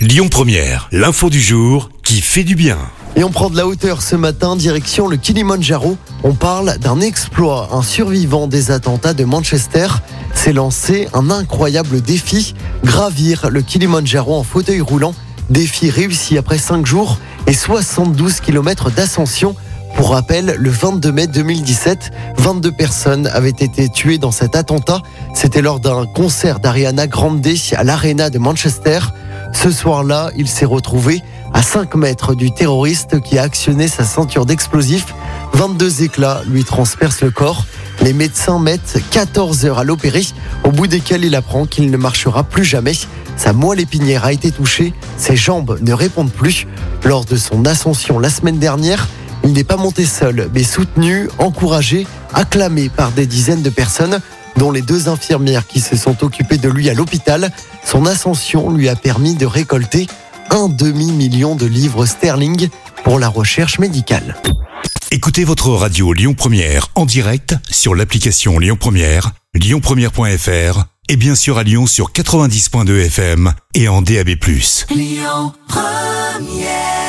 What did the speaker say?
Lyon Première, l'info du jour qui fait du bien. Et on prend de la hauteur ce matin, direction le Kilimanjaro. On parle d'un exploit. Un survivant des attentats de Manchester s'est lancé un incroyable défi, gravir le Kilimanjaro en fauteuil roulant. Défi réussi après 5 jours et 72 km d'ascension. Pour rappel, le 22 mai 2017, 22 personnes avaient été tuées dans cet attentat. C'était lors d'un concert d'Ariana Grande à l'Arena de Manchester. Ce soir-là, il s'est retrouvé à 5 mètres du terroriste qui a actionné sa ceinture d'explosifs. 22 éclats lui transpercent le corps. Les médecins mettent 14 heures à l'opérer, au bout desquelles il apprend qu'il ne marchera plus jamais. Sa moelle épinière a été touchée, ses jambes ne répondent plus. Lors de son ascension la semaine dernière, il n'est pas monté seul, mais soutenu, encouragé, acclamé par des dizaines de personnes, dont les deux infirmières qui se sont occupées de lui à l'hôpital. Son ascension lui a permis de récolter un demi-million de livres sterling pour la recherche médicale. Écoutez votre radio Lyon Première en direct sur l'application Lyon Première, lyonpremière.fr et bien sûr à Lyon sur 90.2 FM et en DAB+. Lyon Première